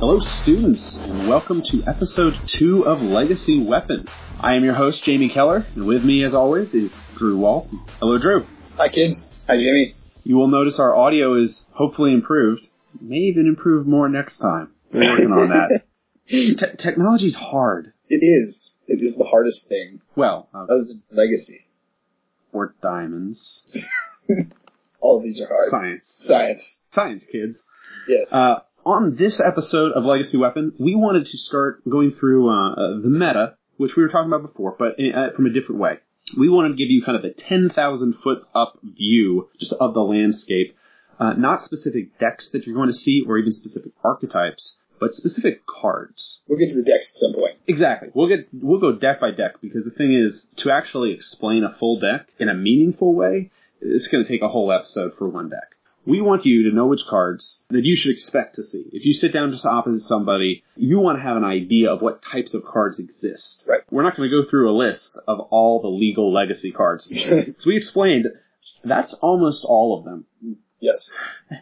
Hello, students, and welcome to episode two of Legacy Weapon. I am your host, Jamie Keller, and with me, as always, is Drew Wall. Hello, Drew. Hi, kids. Hi, Jamie. You will notice our audio is hopefully improved. May even improve more next time. We're working on that. Te- technology's hard. It is. It is the hardest thing, Well, uh, other than legacy. or diamonds. All of these are hard. Science. Science. Science, kids. Yes. Uh, on this episode of Legacy Weapon, we wanted to start going through uh, uh, the meta, which we were talking about before, but uh, from a different way. We wanted to give you kind of the 10,000 foot up view just of the landscape, uh, not specific decks that you're going to see or even specific archetypes, but specific cards. we'll get to the decks at some point. Exactly. We'll get we'll go deck by deck because the thing is to actually explain a full deck in a meaningful way, it's going to take a whole episode for one deck. We want you to know which cards that you should expect to see. If you sit down just opposite somebody, you want to have an idea of what types of cards exist. Right. We're not going to go through a list of all the legal legacy cards. so we explained that's almost all of them. yes.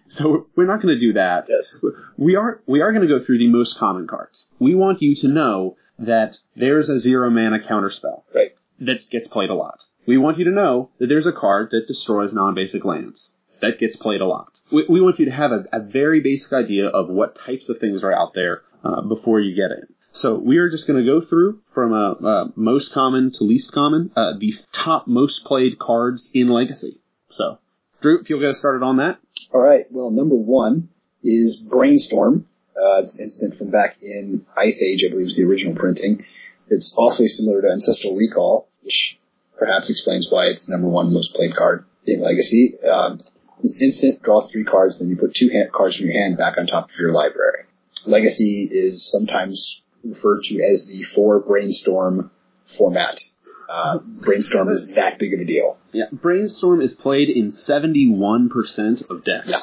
So we're not going to do that. Yes. We are we are going to go through the most common cards. We want you to know that there's a zero mana counterspell Right. that gets played a lot. We want you to know that there's a card that destroys non-basic lands that gets played a lot. We, we want you to have a, a very basic idea of what types of things are out there uh, before you get in. So we are just going to go through from uh, uh, most common to least common, uh, the top most played cards in Legacy. So, Drew, if you'll get us started on that. All right. Well, number one is Brainstorm. Uh, it's an instant from back in Ice Age, I believe is the original printing. It's awfully similar to Ancestral Recall, which perhaps explains why it's number one most played card in Legacy. Um, this instant, draw three cards, then you put two hand, cards from your hand back on top of your library. Legacy is sometimes referred to as the four brainstorm format. Uh, brainstorm is that big of a deal. Yeah, Brainstorm is played in 71% of decks. Yeah.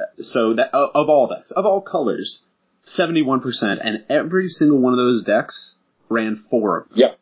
Uh, So that of of all decks, of all colors, 71%, and every single one of those decks ran four of them. Yep.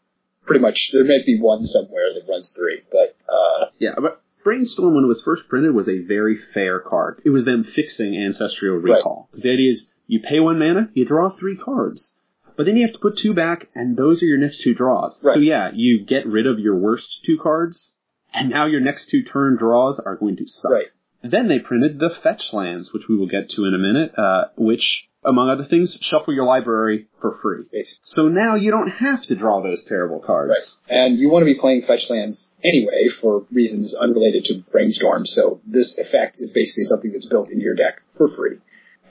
Pretty much. There might be one somewhere that runs three, but, uh, Yeah, but Brainstorm, when it was first printed, was a very fair card. It was them fixing Ancestral Recall. The idea is, you pay one mana, you draw three cards. But then you have to put two back, and those are your next two draws. Right. So yeah, you get rid of your worst two cards, and now your next two turn draws are going to suck. right. Then they printed the fetch lands, which we will get to in a minute, uh, which, among other things, shuffle your library for free. Basically. So now you don't have to draw those terrible cards. Right. And you want to be playing fetch lands anyway for reasons unrelated to brainstorm, so this effect is basically something that's built into your deck for free.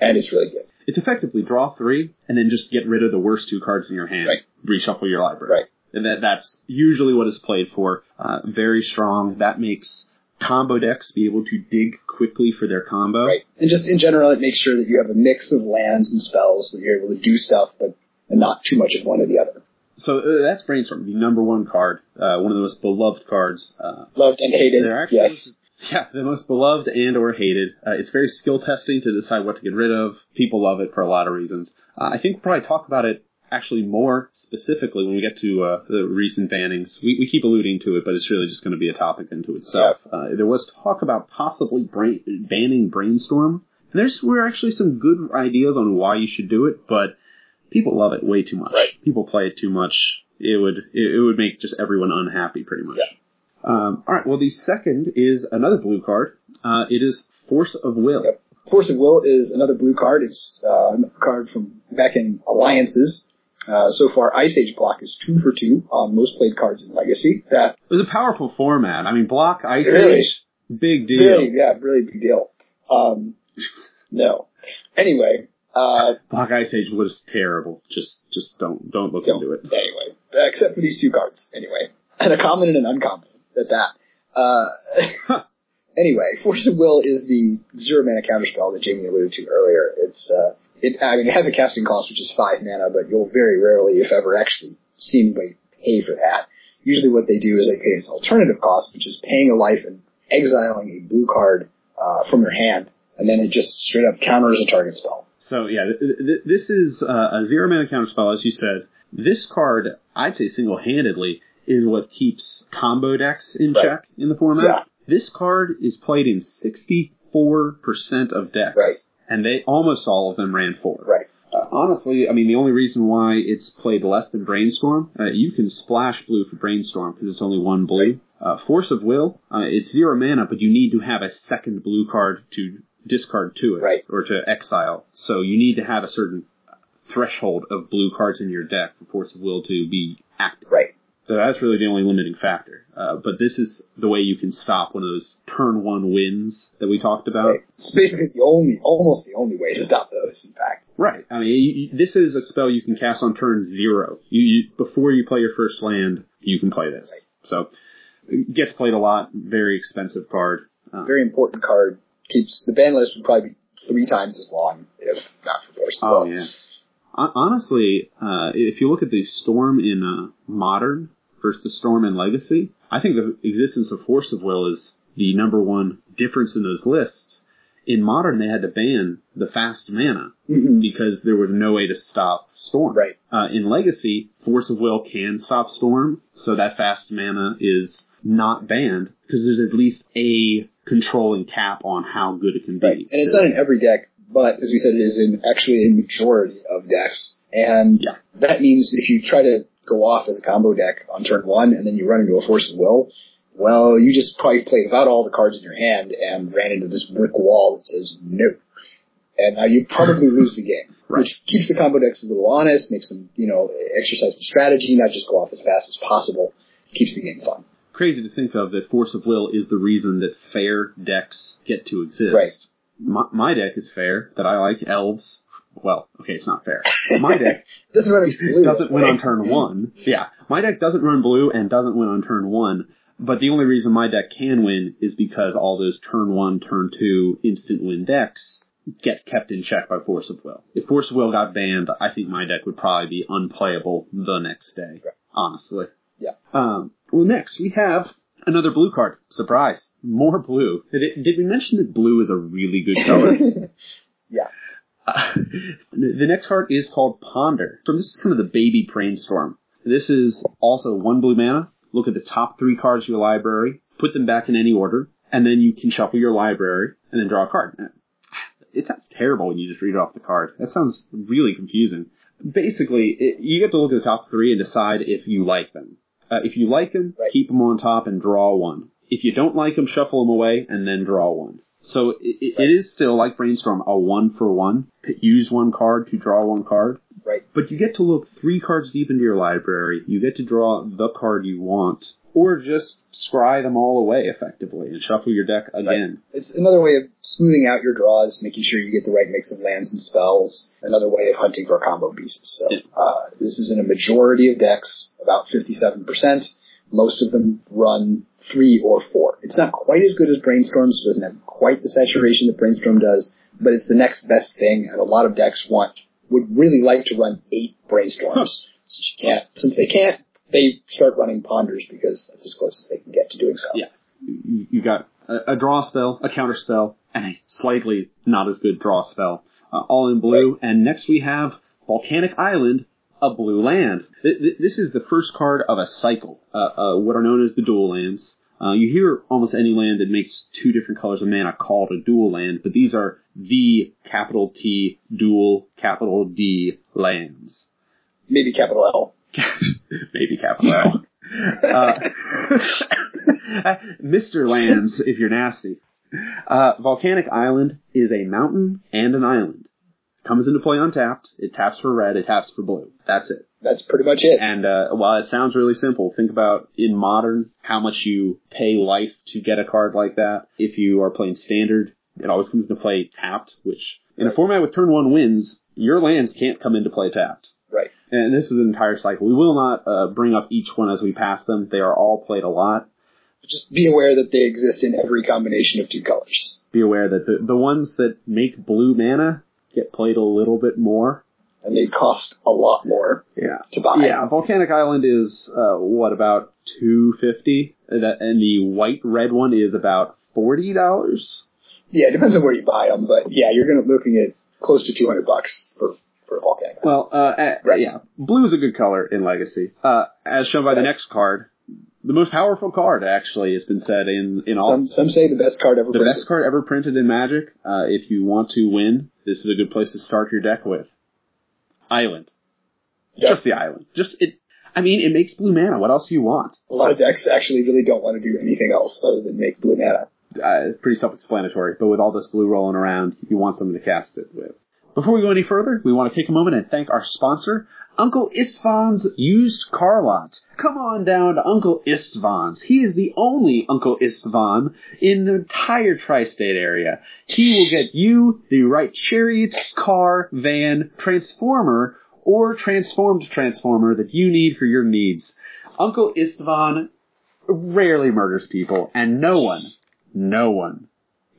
And it's really good. It's effectively draw three, and then just get rid of the worst two cards in your hand. Right. Reshuffle your library. Right. And that, that's usually what it's played for. Uh, very strong. That makes combo decks be able to dig quickly for their combo. Right. And just in general, it makes sure that you have a mix of lands and spells that you're able to do stuff, but and not too much of one or the other. So uh, that's Brainstorm, the number one card, uh, one of the most beloved cards uh, Loved and hated. Yes. yeah, the most beloved and or hated. Uh, it's very skill testing to decide what to get rid of. People love it for a lot of reasons. Uh, I think we'll probably talk about it actually more specifically when we get to uh, the recent bannings. We, we keep alluding to it, but it's really just going to be a topic into itself. Uh, there was talk about possibly brain, banning Brainstorm. And there's were actually some good ideas on why you should do it, but people love it way too much. Right. People play it too much. It would it, it would make just everyone unhappy pretty much. Yeah. Um, all right. Well, the second is another blue card. Uh, it is Force of Will. Yep. Force of Will is another blue card. It's uh, a card from back in Alliances. Uh, so far, Ice Age block is two for two on most played cards in Legacy. That It was a powerful format. I mean, block Ice Really? Age, big deal. really, yeah, really big deal. Um, no. Anyway, uh, Block Ice Age was terrible. Just just don't don't look don't- into it. anyway, except for these two cards. Anyway, and a common and an uncommon. At that. Uh, anyway, Force of Will is the zero mana counterspell that Jamie alluded to earlier. It's uh, it. I mean, it has a casting cost which is five mana, but you'll very rarely, if ever, actually see anybody pay for that. Usually, what they do is they pay its alternative cost, which is paying a life and exiling a blue card uh, from your hand, and then it just straight up counters a target spell. So yeah, th- th- this is uh, a zero mana counter spell, as you said. This card, I'd say single-handedly, is what keeps combo decks in Right. check in the format. Yeah. This card is played in 64% of decks. Right. And they, almost all of them ran four. Right. Uh, honestly, I mean, the only reason why it's played less than Brainstorm, uh, you can splash blue for Brainstorm because it's only one blue. Uh, Force of Will, uh, it's zero mana, but you need to have a second blue card to discard to it, Right. or to exile. So you need to have a certain threshold of blue cards in your deck for Force of Will to be active. Right. So that's really the only limiting factor. Uh, but this is the way you can stop one of those turn one wins that we talked about. Right. It's basically the only, almost the only way to stop those. In fact, Right. I mean, you, you- this is a spell you can cast on turn zero. You, you before you play your first land, you can play this. Right. So it gets played a lot. Very expensive card. Uh, very important card. Keeps the ban list would probably be three times as long if not for Force. oh yeah. Honestly, uh, if you look at the storm in uh, modern versus the storm and legacy, I think the existence of Force of Will is the number one difference in those lists. In modern, they had to ban the fast mana Mhm. because there was no way to stop storm. Right. Uh, in Legacy, Force of Will can stop Storm, so that fast mana is not banned because there's at least a controlling cap on how good it can be. Right. And it's not in every deck, but as we said, it is in actually a majority of decks. And Yeah. that means if you try to go off as a combo deck on turn one and then you run into a Force of Will, well, you just probably played about all the cards in your hand and ran into this brick wall that says no. And now you probably lose the game, Right. which keeps the combo decks a little honest, makes them, you know, exercise some strategy, not just go off as fast as possible, keeps the game fun. Crazy to think of that Force of Will is the reason that fair decks get to exist. Right. My, my deck is fair, that I like elves. Well, okay, it's not fair. My deck Doesn't run blue, doesn't win on turn one. Yeah, my deck doesn't run blue and doesn't win on turn one. But the only reason my deck can win is because all those turn one, turn two instant win decks get kept in check by Force of Will. If Force of Will got banned, I think my deck would probably be unplayable the next day. Right. Honestly. Yeah. Um, well, next we have another blue card. Surprise! More blue. Did, it, did we mention that blue is a really good color? yeah. Uh, the next card is called Ponder. So this is kind of the baby brainstorm. This is also one blue mana. Look at the top three cards of your library, put them back in any order, and then you can shuffle your library and then draw a card. It sounds terrible when you just read it off the card. That sounds really confusing. Basically, it, you get to look at the top three and decide if you like them. Uh, if you like them, Right. keep them on top and draw one. If you don't like them, shuffle them away and then draw one. So it, it, it is still like brainstorm a one for one. Use one card to draw one card, Right. but you get to look three cards deep into your library. You get to draw the card you want, or just scry them all away effectively and shuffle your deck again. It's another way of smoothing out your draws, making sure you get the right mix of lands and spells. Another way of hunting for combo pieces. So uh, this is in a majority of decks, about 57%. Most of them run three or four. It's not quite as good as Brainstorms. It doesn't have quite the saturation that Brainstorm does, but it's the next best thing. And a lot of decks want would really like to run eight Brainstorms. Since you can't, since they can't, they start running Ponders because that's as close as they can get to doing so. Yeah. You, you got a, a draw spell, a counter spell, and a slightly not as good draw spell, uh, all in blue. And next we have Volcanic Island, a blue land. Th- th- this is the first card of a cycle, uh, uh, what are known as the dual lands. Uh, you hear almost any land that makes two different colors of mana called a dual land, but these are the capital T dual capital D lands. Maybe capital L. Maybe capital L. Uh, Mr. Lands, if you're nasty. Uh, Volcanic Island is a mountain and an island. Comes into play untapped. It taps for red. It taps for blue. That's it. That's pretty much it. And uh, while it sounds really simple, think about in modern how much you pay life to get a card like that. If you are playing standard, it always comes into play tapped. Which in a format with turn one wins, your lands can't come into play tapped. Right. And this is an entire cycle. We will not uh, bring up each one as we pass them. They are all played a lot. Just be aware that they exist in every combination of two colors. Be aware that the, the ones that make blue mana get played a little bit more. And they cost a lot more Yeah. to buy. Yeah, Volcanic Island is uh, what about two fifty, and the white red one is about forty dollars. Yeah, it depends on where you buy them, but yeah, you're gonna looking at close to 200 bucks for, for a volcanic. Well, uh, Right. yeah, blue is a good color in Legacy, uh, as shown by the next card. The most powerful card actually has been said in in all Some, some say the best card ever the printed. best card ever printed in Magic. Uh, if you want to win, this is a good place to start your deck with. Island. Yeah. Just the island. Just it. I mean, it makes blue mana. What else do you want? A lot of decks actually really don't want to do anything else other than make blue mana. Uh, it's pretty self-explanatory. But with all this blue rolling around, you want something to cast it with. Before we go any further, we want to take a moment and thank our sponsor, Uncle Istvan's Used Car Lot. Come on down to Uncle Istvan's. He is the only Uncle Istvan in the entire tri-state area. He will get you the right chariot, car, van, transformer, or transformed transformer that you need for your needs. Uncle Istvan rarely murders people, and no one, no one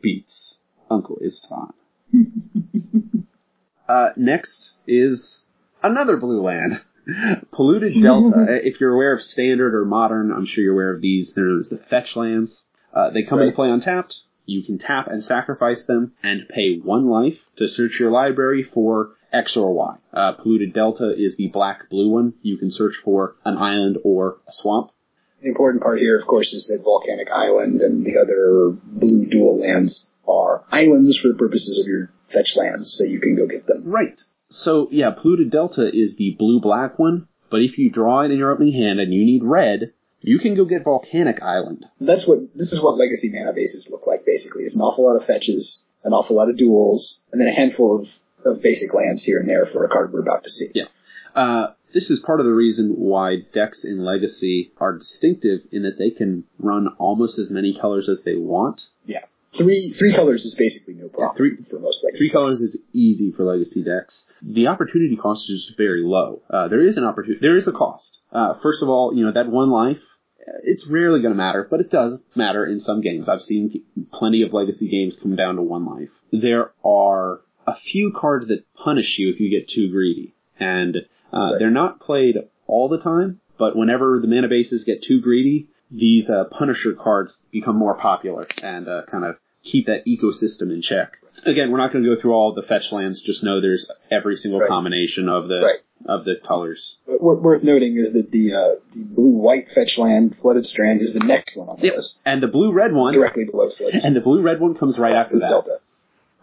beats Uncle Istvan. uh, next is another blue land. Polluted Delta. if you're aware of standard or modern, I'm sure you're aware of these. There's the fetch lands. Uh, they come Right. into play untapped. You can tap and sacrifice them and pay one life to search your library for X or Y. Uh, Polluted Delta is the black blue one. You can search for an island or a swamp. The important part here, of course, is that Volcanic Island and the other blue dual lands are islands for the purposes of your fetch lands, so you can go get them. Right. So yeah, Polluted Delta is the blue black one, but if you draw it in your opening hand and you need red, you can go get Volcanic Island. That's what this is what legacy mana bases look like. Basically, it's an awful lot of fetches, an awful lot of duals, and then a handful of, of basic lands here and there for a card we're about to see. Yeah. Uh, this is part of the reason why decks in Legacy are distinctive in that they can run almost as many colors as they want. Yeah, three three colors is basically no problem three- for most legacy. Three colors is easy for Legacy decks. The opportunity cost is just very low. Uh, there is an opportunity, there is a cost. Uh, first of all, you know, that one life, uh, it's rarely going to matter, but it does matter in some games. I've seen plenty of Legacy games come down to one life. There are a few cards that punish you if you get too greedy. And uh, Right. they're not played all the time, but whenever the mana bases get too greedy, these uh, Punisher cards become more popular and uh, kind of keep that ecosystem in check. Again, we're not going to go through all the fetch lands. Just know there's every single Right. combination of the Right. of the colors. But worth noting is that the uh, the blue white fetch land Flooded Strand is the next one on the Yep. list, And the blue red one, directly below Flooded. and the blue red one comes right after that. Delta.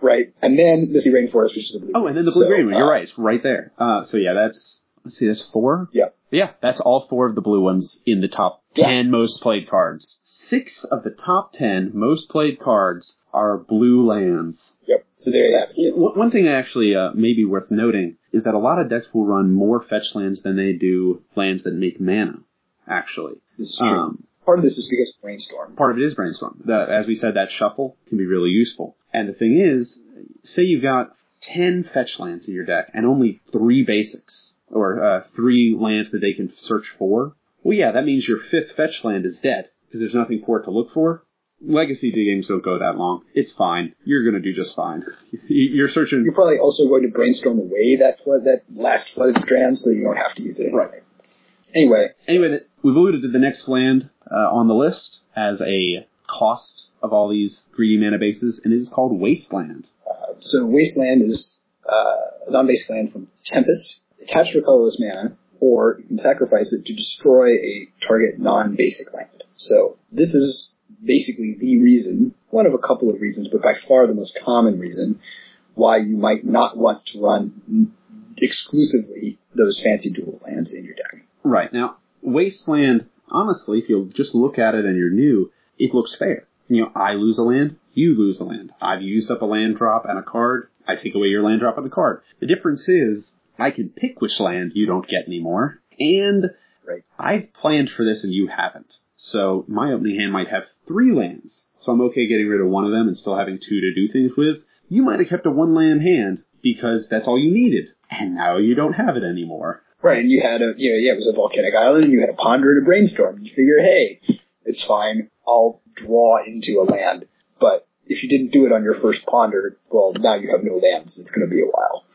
Right, and then Misty Rainforest, which is the blue. Oh, and then the blue So, green one. You're uh, right. It's right there. Uh, so yeah, that's let's see, that's four. Yeah. Yeah, that's all four of the blue ones in the top Yeah. ten most played cards. Six of the top ten most played cards are blue lands. Yep. So there you have it. One thing actually uh, may be worth noting is that a lot of decks will run more fetch lands than they do lands that make mana. Actually, This is true. um, Part of this is because of Brainstorm. part of it is brainstorm. The, as we said, that shuffle can be really useful. And the thing is, say you've got ten fetch lands in your deck and only three basics, or uh, three lands that they can search for. Well, yeah, that means your fifth fetch land is dead because there's nothing for it to look for. Legacy games don't go that long. It's fine. You're gonna do just fine. You're searching. You're probably also going to brainstorm away that flood, that last flooded strand, so you don't have to use it. Anyway. Right. Anyway. Anyway, th- we've alluded to the next land uh, on the list as a cost of all these greedy mana bases, and it is called Wasteland. Uh, so Wasteland is uh, a non-basic land from Tempest. Attached for colorless mana, or you can sacrifice it to destroy a target non-basic land. So this is basically the reason, one of a couple of reasons, but by far the most common reason why you might not want to run exclusively those fancy dual lands in your deck. Right. Now, Wasteland, honestly, if you just look at it and you're new, it looks fair. You know, I lose a land, you lose a land. I've used up a land drop and a card, I take away your land drop and a card. The difference is, I can pick which land you don't get anymore, and Right. I've planned for this and you haven't. So my opening hand might have three lands. So I'm okay getting rid of one of them and still having two to do things with. You might have kept a one land hand because that's all you needed. And now you don't have it anymore. Right, and you had a, you know, yeah, it was a volcanic island, and you had a ponder and a brainstorm. You figure, hey, it's fine, I'll draw into a land. But if you didn't do it on your first ponder, well, now you have no lands. It's going to be a while.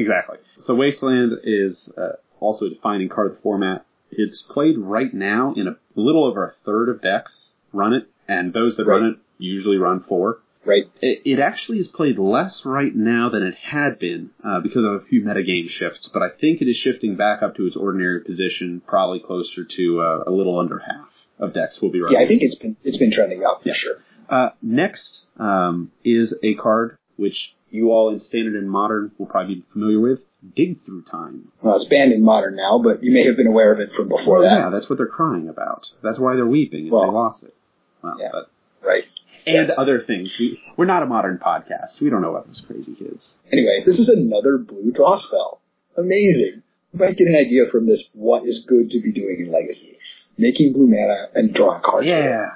Exactly. So Wasteland is uh, also a defining card of the format. It's played right now in a little over a third of decks run it, and those that run it usually run four. Right? It, it actually is played less right now than it had been uh, because of a few metagame shifts, but I think it is shifting back up to its ordinary position, probably closer to uh, a little under half of decks will be running. Yeah, I think it's been it's been trending up for Yeah. sure. Uh, next um, is a card which you all in standard and modern will probably be familiar with. Dig Through Time. Well, it's banned in modern now, but you may have been aware of it from before well, that. Yeah, that's what they're crying about. That's why they're weeping if Well, they lost it. Well, yeah. but, Right. and Yes. other things. We, we're not a modern podcast. We don't know about those crazy kids. Anyway, this is another blue draw spell. Amazing. You might get an idea from this what is good to be doing in Legacy. Making blue mana and drawing cards. Yeah.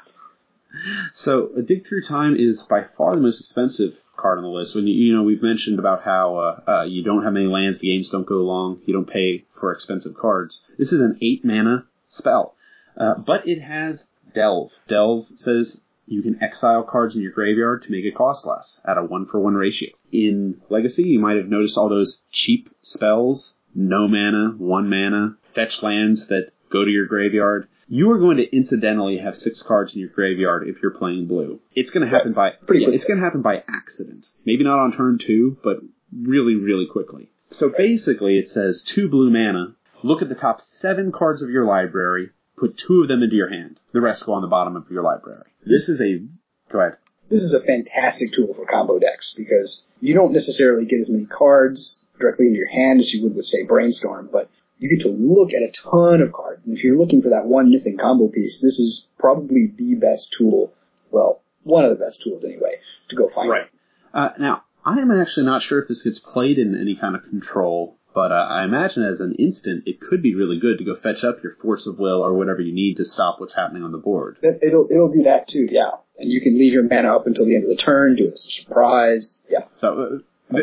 So, a Dig Through Time is by far the most expensive card on the list. When you, you know, we've mentioned about how uh, uh, you don't have many lands, the games don't go long, you don't pay for expensive cards. This is an eight mana spell, uh, but it has Delve. Delve says you can exile cards in your graveyard to make it cost less at a one for one ratio. In Legacy, you might have noticed all those cheap spells, no mana, one mana, fetch lands that go to your graveyard. You are going to incidentally have six cards in your graveyard if you're playing blue. It's going to happen by Pretty yeah, it's going to happen by accident. Maybe not on turn two, but really, really quickly. So basically, it says two blue mana. Look at the top seven cards of your library. Put two of them into your hand. The rest go on the bottom of your library. This is a go ahead. This is a fantastic tool for combo decks because you don't necessarily get as many cards directly into your hand as you would with, say, Brainstorm, but you get to look at a ton of cards. And if you're looking for that one missing combo piece, this is probably the best tool, well, one of the best tools anyway, to go find Right. Uh, now, I am actually not sure if this gets played in any kind of control, but uh, I imagine as an instant, it could be really good to go fetch up your force of will or whatever you need to stop what's happening on the board. It- It'll, it'll do that too, yeah. And you can leave your mana up until the end of the turn, do it as a surprise, yeah. So, uh,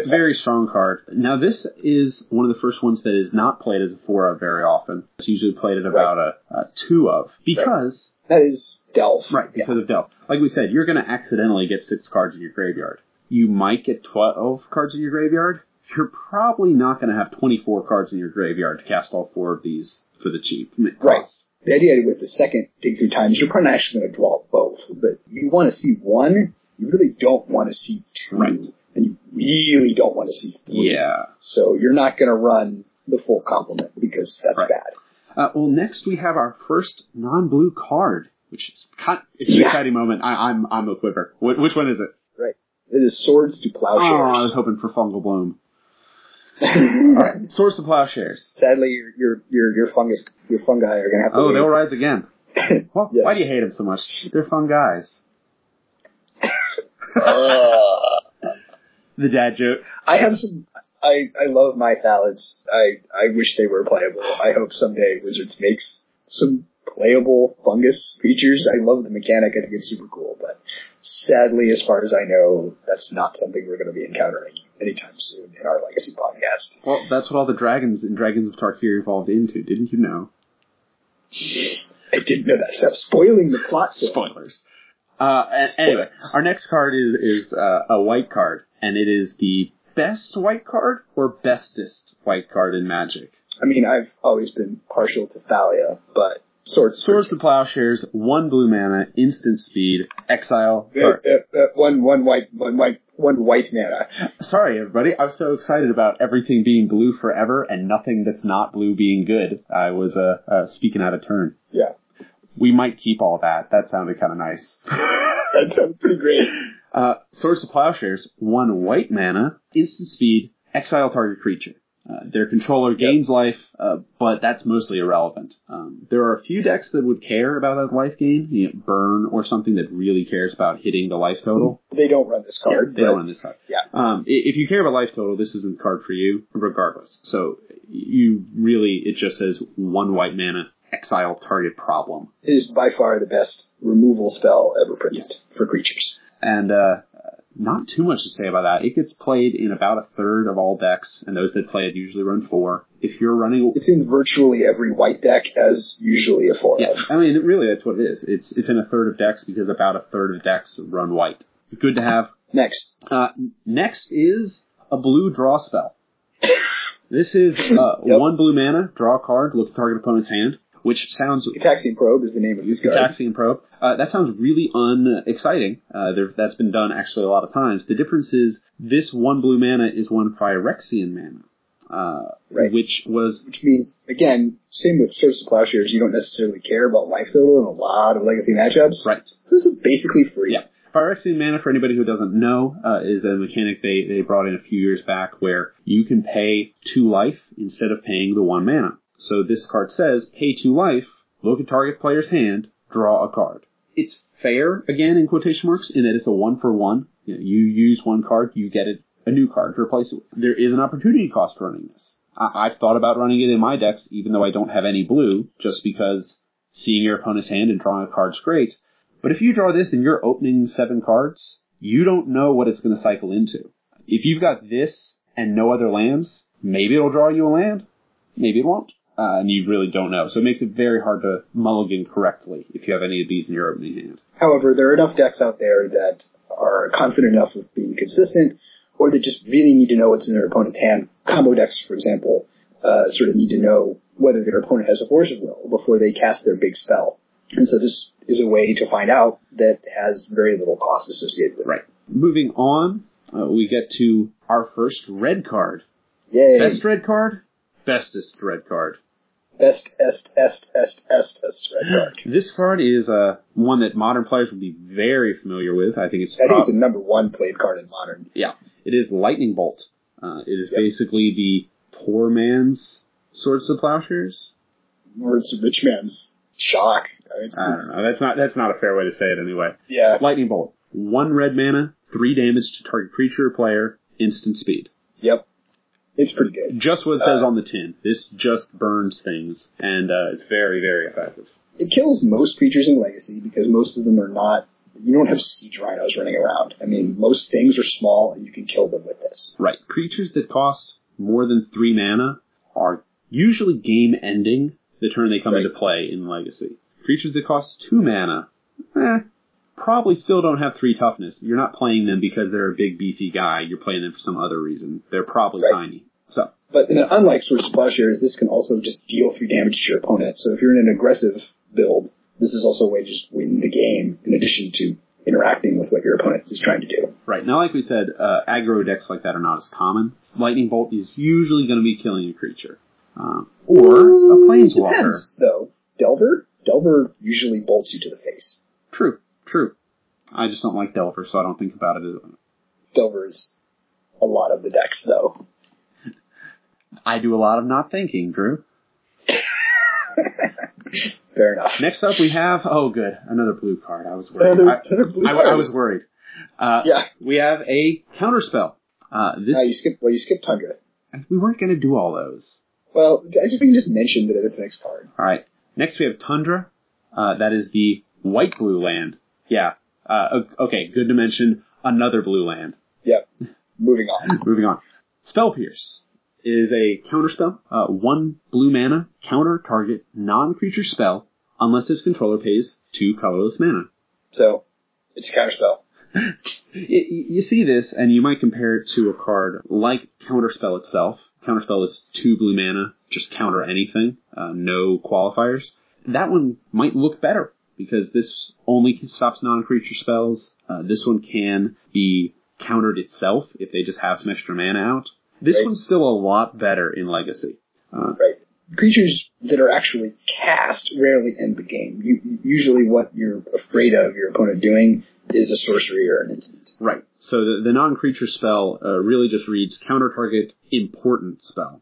very strong card. Now, this is one of the first ones that is not played as a four of very often. It's usually played at about a, a two of because That is Delve. Right, Yeah. because of Delve. Like we said, you're going to accidentally get six cards in your graveyard. You might get 12 cards in your graveyard. You're probably not going to have 24 cards in your graveyard to cast all four of these for the cheap. Right. The idea with the second dig through time is you're probably not actually going to draw both, but you want to see one. You really don't want to see two, Right. And you really don't want to see three. Yeah. So you're not going to run the full complement because that's Right. bad. Uh, well, next we have our first non-blue card, which is kind it's an Yeah. exciting moment. I, I'm I'm a quiver. Wh- which one is it? Right. It is swords to Oh, I was hoping for fungal bloom. All right, Swords of Plowshares. Sadly, your your your your fungus your fungi are going to have to. Oh, wait. they'll rise again. Well, Yes. Why do you hate them so much? They're fun guys. Uh, The dad joke. I have some. I I love my thallids. I I wish they were playable. I hope someday Wizards makes some playable fungus features. I love the mechanic. I think it's super cool. But sadly, as far as I know, that's not something we're going to be encountering anytime soon in our Legacy podcast. Well, that's what all the dragons in Dragons of Tarkir evolved into. Didn't you know? I didn't know that stuff. Spoiling the plot. Spoilers. Uh, anyway, our next card is is uh, a white card, and it is the best white card or bestest white card in Magic. I mean, I've always been partial to Thalia, but swords. Swords to Plowshares, one blue mana, instant speed, exile. Uh, uh, uh, one one white one white one white mana. Sorry, everybody. I was so excited about everything being blue forever and nothing that's not blue being good. I was uh, uh, speaking out of turn. Yeah, We might keep all that. That sounded kind of nice. that sounds pretty great. Uh, Swords to Plowshares, one white mana, instant speed, exile target creature. Uh, their controller gains life, uh, but that's mostly irrelevant. Um, there are a few decks that would care about that life gain, you know, burn or something that really cares about hitting the life total. They don't run this card. they but- don't run this card. Yeah. Um, if you care about life total, this isn't the card for you, regardless. So you really, it just says one white mana, exile target problem. It is by far the best removal spell ever printed for creatures. And uh, not too much to say about that. It gets played in about a third of all decks, and those that play it usually run four. If you're running, It's in virtually every white deck as usually a four yeah. I mean, really, that's what it is. It's it's in a third of decks because about a third of decks run white. Good to have. Next, Uh, next is a blue draw spell. This is uh, Yep. one blue mana, draw a card, look at target opponent's hand, which sounds Gitaxian Probe is the name of this card. Gitaxian Probe. Uh, that sounds really unexciting. Uh, there, that's been done actually a lot of times. The difference is this one blue mana is one Phyrexian mana, uh, Right. which was Which means, again, same with Swords to Plowshares, you don't necessarily care about life total in a lot of legacy matchups. right. This is basically free. Yeah. Phyrexian mana, for anybody who doesn't know, uh, is a mechanic they, they brought in a few years back where you can pay two life instead of paying the one mana. So this card says, pay two life, look at target player's hand, draw a card. It's fair, again, in quotation marks, in that it's a one for one. You, know, you use one card, you get it, a new card to replace it. There is an opportunity cost running this. I, I've thought about running it in my decks, even though I don't have any blue, just because seeing your opponent's hand and drawing a card's great. But if you draw this and you're opening seven cards, you don't know what it's going to cycle into. If you've got this and no other lands, maybe it'll draw you a land, maybe it won't. Uh, and you really don't know. So it makes it very hard to mulligan correctly if you have any of these in your opening hand. However, there are enough decks out there that are confident enough of being consistent, or that just really need to know what's in their opponent's hand. Combo decks, for example, uh, sort of need to know whether their opponent has a force of will before they cast their big spell. And so this is a way to find out that has very little cost associated with it. Right. Moving on, uh, we get to our first red card. Yay. Best red card, bestest red card. Best, est, est, est, est, est red card. This card is uh, one that modern players would be very familiar with. I think it's I think it's the number one played card in modern. yeah, it is Lightning Bolt. Uh, it is Yep. basically the poor man's Swords of Plowshares. Or it's a rich man's shock. I It's, I don't know. That's not that's not a fair way to say it anyway. yeah. Lightning Bolt. One red mana, three damage to target creature or player, instant speed. Yep. It's pretty good. Just what it says Uh, on the tin. This just burns things, and uh, it's very, very effective. It kills most creatures in Legacy because most of them are not. You don't have siege rhinos running around. I mean, most things are small and you can kill them with this. Right. Creatures that cost more than three mana are usually game ending the turn they come Right. into play in Legacy. Creatures that cost two mana, eh, probably still don't have three toughness. You're not playing them because they're a big beefy guy. You're playing them for some other reason. They're probably Right. tiny. So, But in an, unlike Swords of Plowshares, this can also just deal three damage to your opponent. So if you're in an aggressive build, this is also a way to just win the game in addition to interacting with what your opponent is trying to do. right. Now, like we said, uh, aggro decks like that are not as common. Lightning Bolt is usually going to be killing a creature. Uh, or a planeswalker. Depends, though. Delver? Delver usually bolts you to the face. True, true. I just don't like Delver, so I don't think about it as Delver is a lot of the decks, though. I do a lot of not thinking, Drew. Fair enough. Next up, we have oh, good, another blue card. I was worried. Another- another blue I- card. I was worried. Uh, Yeah. We have a counterspell. Uh, this Uh, you skipped, well, you skipped Tundra. we weren't going to do all those. Well, I just, we can just mention that it's the next card. All right. Next, we have Tundra. Uh, that is the white blue land. Yeah. Uh, okay. Good to mention another blue land. Yep. Moving on. Moving on. Spell Pierce is a counterspell. Uh, one blue mana, counter target non-creature spell, unless its controller pays two colorless mana. So, it's a counterspell. You see this, and you might compare it to a card like Counterspell itself. Counterspell is two blue mana, just counter anything, uh, no qualifiers. That one might look better because this only stops non-creature spells. Uh, this one can be countered itself if they just have some extra mana out. This Right. one's still a lot better in Legacy. Uh, Right. Creatures that are actually cast rarely end the game. You, usually what you're afraid of your opponent doing is a sorcery or an instant. right. So the, the non-creature spell uh, really just reads counter target important spell.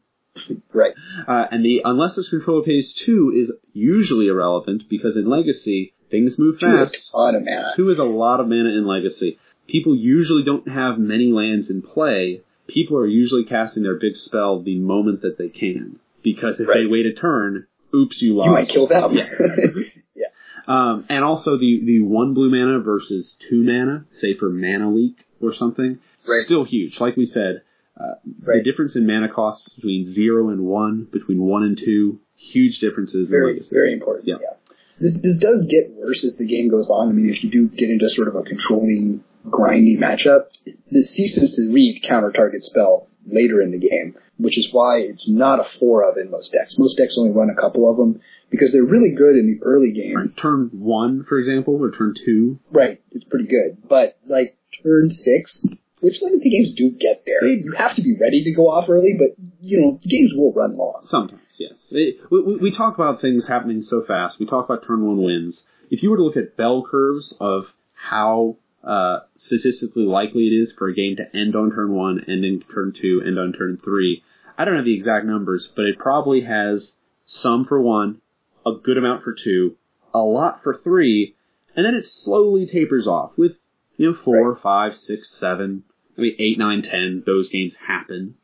Right. Uh, and the unless this controller pays two is usually irrelevant because in Legacy things move fast. Two is a ton of mana. Two is a lot of mana in Legacy. People usually don't have many lands in play. People are usually casting their big spell the moment that they can because if they wait a turn, oops, you lost. You might kill them. yeah. Um, and also the the one blue mana versus two mana, say for mana leak or something, Right. still huge. Like we said, uh, the difference in mana cost between zero and one, between one and two, huge differences Very, very important. Yeah. Yeah. This, this does get worse as the game goes on. I mean, if you do get into sort of a controlling, grindy matchup, this ceases to read counter target spell later in the game, which is why it's not a four of in most decks. Most decks only run a couple of them because they're really good in the early game. Turn one, for example, or turn two. Right, it's pretty good. But like turn six, which legacy games do get there. You have to be ready to go off early, but you know games will run long. Sometimes, yes. We, we, we talk about things happening so fast. We talk about turn one wins. If you were to look at bell curves of how uh, statistically likely it is for a game to end on turn one, end in turn two, end on turn three. I don't know the exact numbers, but it probably has some for one, a good amount for two, a lot for three, and then it slowly tapers off with, you know, four, Right. five, six, seven, I mean, eight, nine, ten, those games happen.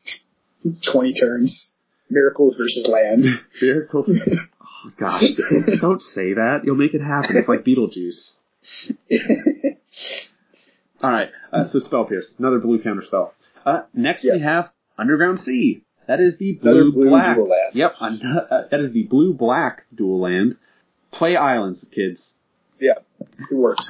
20 turns. Miracles versus land. Miracle. oh, God, don't say that. You'll make it happen. It's like Beetlejuice. All right, uh, so Spell Pierce, another blue counter spell. Uh, next we have Underground Sea. That is the blue, blue black. dual land. Yep, an- uh, that is the blue black dual land. Play islands, kids. yeah, it works.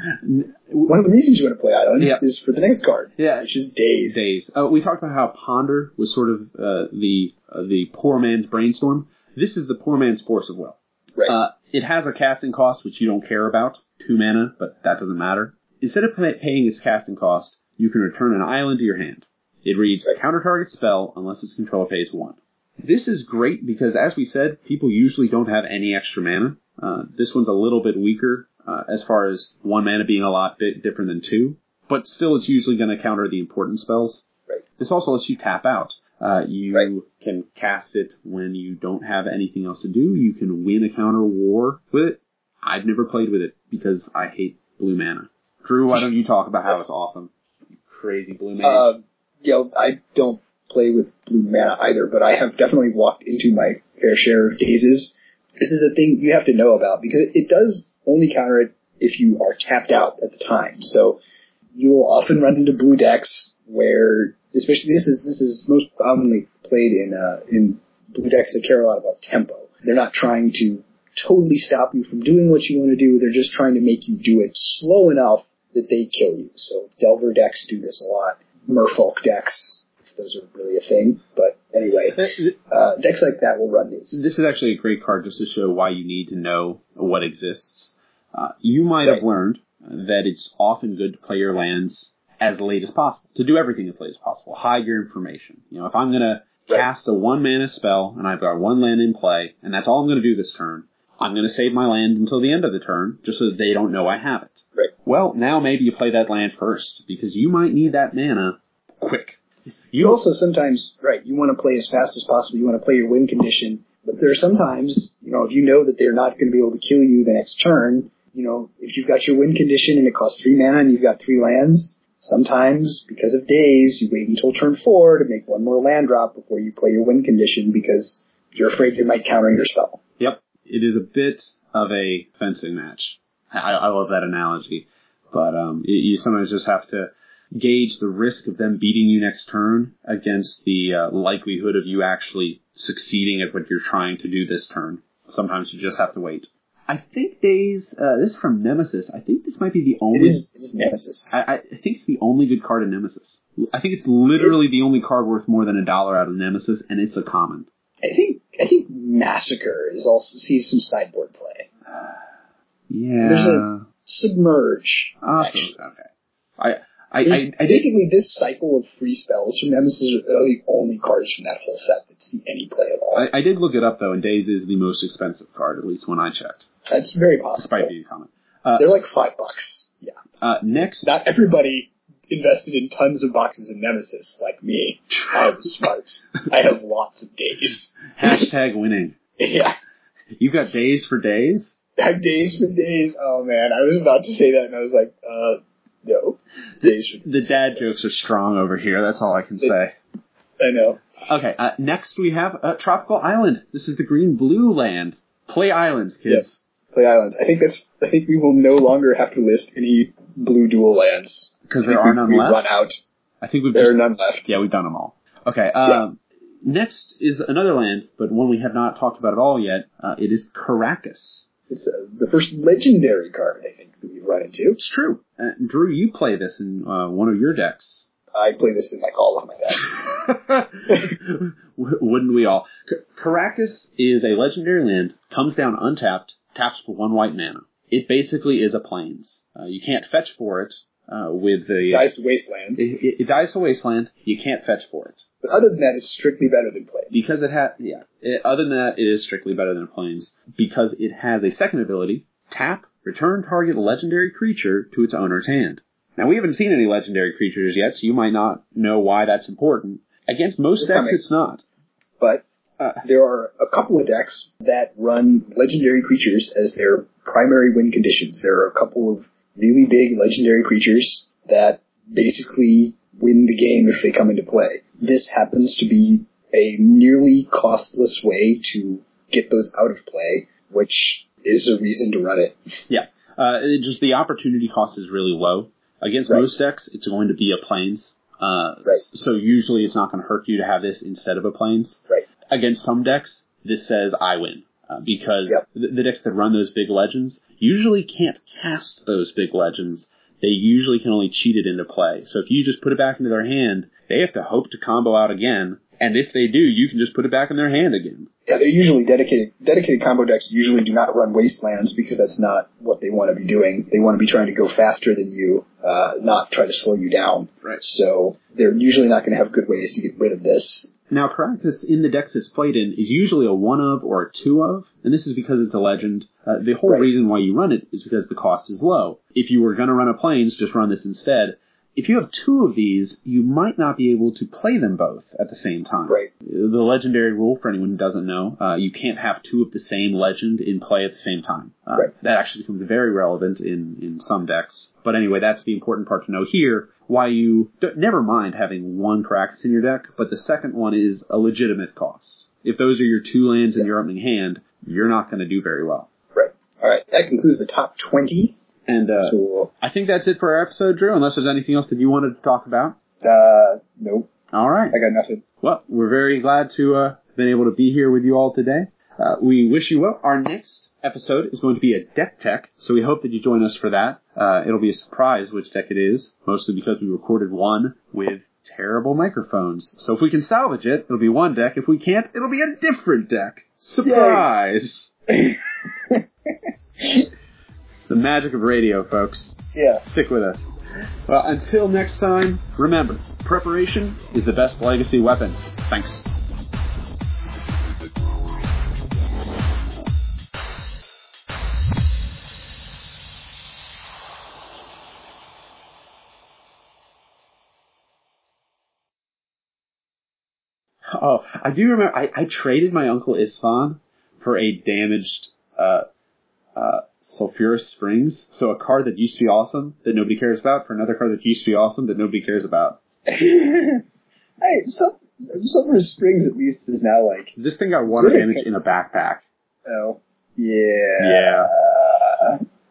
One of the reasons you want to play Islands Yeah. is for the next card, Yeah, which is Daze. daze. Uh, we talked about how Ponder was sort of uh, the uh, the poor man's brainstorm. This is the poor man's Force of Will. Right. Uh, it has a casting cost which you don't care about, two mana, but that doesn't matter. Instead of pay- paying its casting cost, you can return an island to your hand. It reads Right. counter target spell unless its controller pays one. This is great because, as we said, people usually don't have any extra mana. Uh, this one's a little bit weaker uh, as far as one mana being a lot bit different than two, but still, it's usually going to counter the important spells. Right. This also lets you tap out. Uh, you Right. can cast it when you don't have anything else to do. You can win a counter war with it. I've never played with it because I hate blue mana. Drew, why don't you talk about how it's awesome? You crazy blue mana. Uh, you know, I don't play with blue mana either, but I have definitely walked into my fair share of dazes. This is a thing you have to know about because it, it does only counter it if you are tapped out at the time. So you will often run into blue decks where, especially this is this is most commonly played in uh, in blue decks that care a lot about tempo. They're not trying to totally stop you from doing what you want to do. They're just trying to make you do it slow enough that they kill you. So Delver decks do this a lot. Merfolk decks, if those are really a thing. But anyway, uh, decks like that will run these. This is actually a great card just to show why you need to know what exists. Uh, you might have learned that it's often good to play your lands as late as possible, to do everything as late as possible. Hide your information. You know, if I'm gonna Right. cast a one mana spell and I've got one land in play, and that's all I'm gonna do this turn, I'm gonna save my land until the end of the turn, just so that they don't know I have it. Right. Well, now maybe you play that land first, because you might need that mana quick. You also sometimes, right, you want to play as fast as possible. You want to play your win condition. But there are sometimes, you know, if you know that they're not going to be able to kill you the next turn, you know, if you've got your win condition and it costs three mana and you've got three lands, sometimes because of daze, you wait until turn four to make one more land drop before you play your win condition because you're afraid they might counter your spell. Yep, it is a bit of a fencing match. I, I love that analogy, but um, you, you sometimes just have to gauge the risk of them beating you next turn against the uh, likelihood of you actually succeeding at what you're trying to do this turn. Sometimes you just have to wait. I think Daze, uh, this is from Nemesis. I think this might be the only. is, it is Nemesis. I, I think it's the only good card in Nemesis. I think it's literally the only card worth more than a dollar out of Nemesis, and it's a common. I think, I think Massacre is also, sees some sideboard play. Yeah. There's a- Submerge. Awesome. actually. Okay. I I, I, I basically, this cycle of free spells from Nemesis are the only cards from that whole set that see any play at all. I, I did look it up though, and Daze is the most expensive card, at least when I checked, That's very possible. despite being common. Uh, They're like five bucks. Yeah. uh, next, Not everybody invested in tons of boxes of Nemesis like me. I'm smart. I have lots of daze. hashtag winning. Yeah. You got Daze for days. I have daze for days. Oh man, I was about to say that and I was like, uh, no. Daze for The dad jokes are strong over here. That's all I can say. I know. Okay. Uh, next we have uh, Tropical Island. This is the green blue land. Play islands, kids. Yes. Play islands. I think that's, I think we will no longer have to list any blue dual lands. Because there are none we've left. run out. I think we've There just are none left. Yeah, we've done them all. Okay. Um, Next is another land, but one we have not talked about at all yet. Uh, it is Karakas. It's uh, the first legendary card I think that we've run into. It's true. Uh, Drew, you play this in uh, one of your decks. I play this in like all of my decks. Wouldn't we all? Karakas is a legendary land, comes down untapped, taps for one white mana. It basically is a plains. Uh, you can't fetch for it uh, with the. Dies to wasteland. it, it, it dies to wasteland. You can't fetch for it But other than that, it's strictly better than plays. because it has. Yeah. It, other than that, it is strictly better than Plains because it has a second ability: tap, return target legendary creature to its owner's hand. Now we haven't seen any legendary creatures yet, so you might not know why that's important. Against most decks, it's not. But Uh, there are a couple of decks that run legendary creatures as their primary win conditions. There are a couple of really big legendary creatures that basically win the game if they come into play. This happens to be a nearly costless way to get those out of play, which is a reason to run it. Yeah. Uh, it just the opportunity cost is really low. Against Right. most decks, it's going to be a Plains. Uh, Right. So usually it's not going to hurt you to have this instead of a Plains. Right. Against some decks, this says I win. Uh, because Yep. the, the decks that run those big legends usually can't cast those big legends. They usually can only cheat it into play. So if you just put it back into their hand, they have to hope to combo out again. And if they do, you can just put it back in their hand again. Yeah, they're usually dedicated. Dedicated combo decks usually do not run wastelands because that's not what they want to be doing. They want to be trying to go faster than you, uh, not try to slow you down. Right. So they're usually not going to have good ways to get rid of this. Now, Karakas in the decks it's played in is usually a one of or a two of, and this is because it's a legend. Uh, the whole Right. reason why you run it is because the cost is low. If you were going to run a Plains, just run this instead. If you have two of these, you might not be able to play them both at the same time. Right. The legendary rule, for anyone who doesn't know, uh, you can't have two of the same legend in play at the same time. Uh, Right. That actually becomes very relevant in, in some decks. But anyway, that's the important part to know here. Why you never mind having one Karakas in your deck, but the second one is a legitimate cost. If those are your two lands in your opening hand, you're not going to do very well. Right. All right. That concludes the top 20. And uh, So, I think that's it for our episode, Drew. Unless there's anything else that you wanted to talk about. uh, nope. All right. I got nothing. Well, we're very glad to uh, been able to be here with you all today. Uh, we wish you well. Our next episode is going to be a deck tech, so we hope that you join us for that. Uh, it'll be a surprise which deck it is, mostly because we recorded one with terrible microphones. So if we can salvage it, it'll be one deck. If we can't, it'll be a different deck. Surprise! It's the magic of radio, folks. Yeah. Stick with us. Well, until next time, remember, preparation is the best legacy weapon. Thanks. I do remember. I, I traded my uncle Istvan for a damaged uh, uh, Sulphurous Springs. So a car that used to be awesome that nobody cares about for another car that used to be awesome that nobody cares about. hey, some, Silver Springs at least is now like, This thing got water damage in a backpack. oh, yeah. Yeah.